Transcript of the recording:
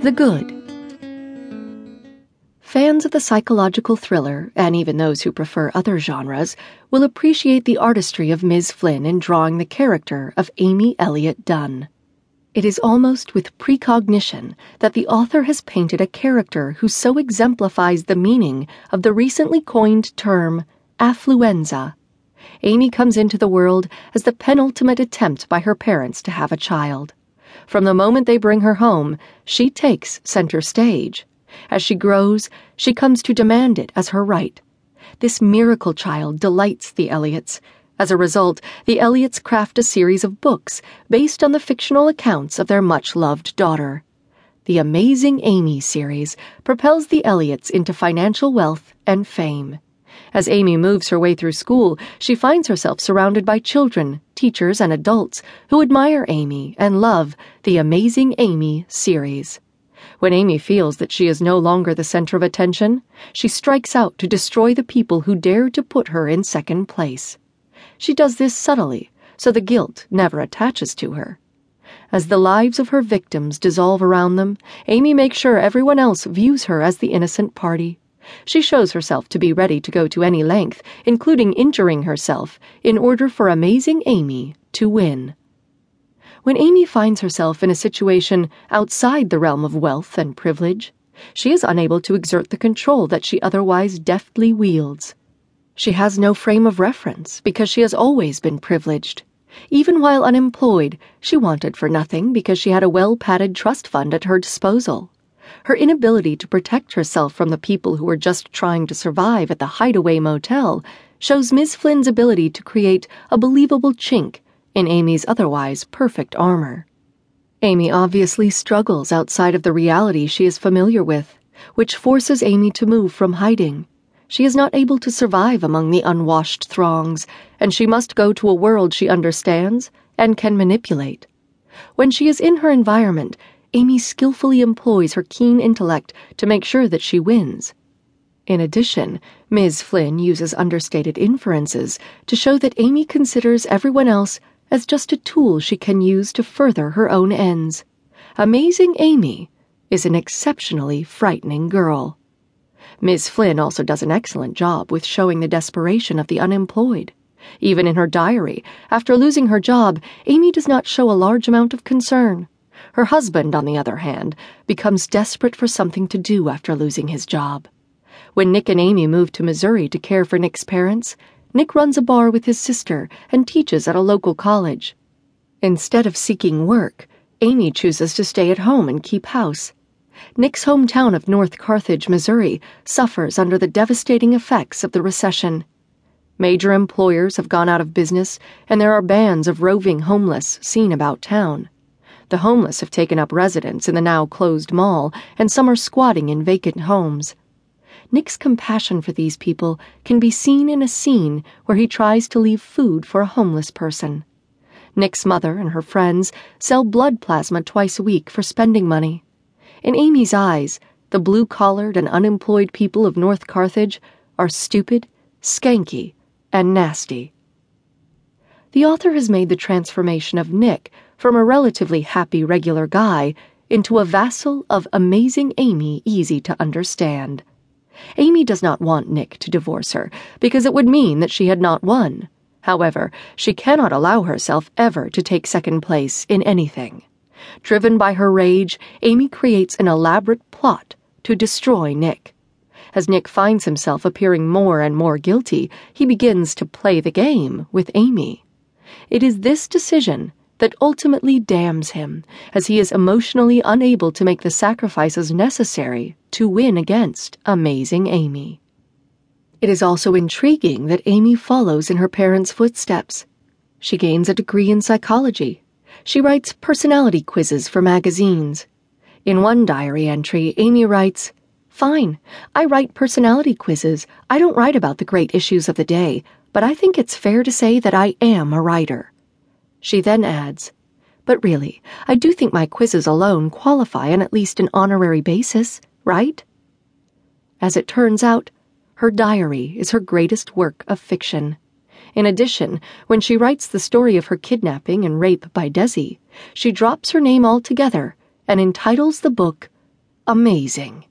The Good. Fans of the psychological thriller, and even those who prefer other genres, will appreciate the artistry of Ms. Flynn in drawing the character of Amy Elliott Dunne. It is almost with precognition that the author has painted a character who so exemplifies the meaning of the recently coined term affluenza. Amy comes into the world as the penultimate attempt by her parents to have a child. From the moment they bring her home, she takes center stage. As she grows, she comes to demand it as her right. This miracle child delights the Elliotts. As a result, the Elliotts craft a series of books based on the fictional accounts of their much loved daughter. The Amazing Amy series propels the Elliotts into financial wealth and fame. As Amy moves her way through school, she finds herself surrounded by children, teachers, and adults who admire Amy and love the Amazing Amy series. When Amy feels that she is no longer the center of attention, she strikes out to destroy the people who dare to put her in second place. She does this subtly, so the guilt never attaches to her. As the lives of her victims dissolve around them, Amy makes sure everyone else views her as the innocent party. She shows herself to be ready to go to any length, including injuring herself, in order for Amazing Amy to win. When Amy finds herself in a situation outside the realm of wealth and privilege, she is unable to exert the control that she otherwise deftly wields. She has no frame of reference because she has always been privileged. Even while unemployed, she wanted for nothing because she had a well padded trust fund at her disposal. Her inability to protect herself from the people who were just trying to survive at the hideaway motel shows Miss Flynn's ability to create a believable chink in Amy's otherwise perfect armor. Amy obviously struggles outside of the reality she is familiar with, which forces Amy to move from hiding. She is not able to survive among the unwashed throngs, and she must go to a world she understands and can manipulate. When she is in her environment, Amy skillfully employs her keen intellect to make sure that she wins. In addition, Ms. Flynn uses understated inferences to show that Amy considers everyone else as just a tool she can use to further her own ends. Amazing Amy is an exceptionally frightening girl. Ms. Flynn also does an excellent job with showing the desperation of the unemployed. Even in her diary, after losing her job, Amy does not show a large amount of concern. Her husband, on the other hand, becomes desperate for something to do after losing his job. When Nick and Amy move to Missouri to care for Nick's parents, Nick runs a bar with his sister and teaches at a local college. Instead of seeking work, Amy chooses to stay at home and keep house. Nick's hometown of North Carthage, Missouri, suffers under the devastating effects of the recession. Major employers have gone out of business, and there are bands of roving homeless seen about town. The homeless have taken up residence in the now closed mall, and some are squatting in vacant homes. Nick's compassion for these people can be seen in a scene where he tries to leave food for a homeless person. Nick's mother and her friends sell blood plasma twice a week for spending money. In Amy's eyes, the blue collared and unemployed people of North Carthage are stupid, skanky, and nasty. The author has made the transformation of Nick from a relatively happy regular guy into a vassal of amazing Amy easy to understand. Amy does not want Nick to divorce her because it would mean that she had not won. However, she cannot allow herself ever to take second place in anything. Driven by her rage, Amy creates an elaborate plot to destroy Nick. As Nick finds himself appearing more and more guilty, he begins to play the game with Amy. It is this decision that ultimately damns him, as he is emotionally unable to make the sacrifices necessary to win against Amazing Amy. It is also intriguing that Amy follows in her parents' footsteps. She gains a degree in psychology. She writes personality quizzes for magazines. In one diary entry, Amy writes, Fine, I write personality quizzes. I don't write about the great issues of the day, but I think it's fair to say that I am a writer. She then adds, But really, I do think my quizzes alone qualify on at least an honorary basis, right? As it turns out, her diary is her greatest work of fiction. In addition, when she writes the story of her kidnapping and rape by Desi, she drops her name altogether and entitles the book amazing.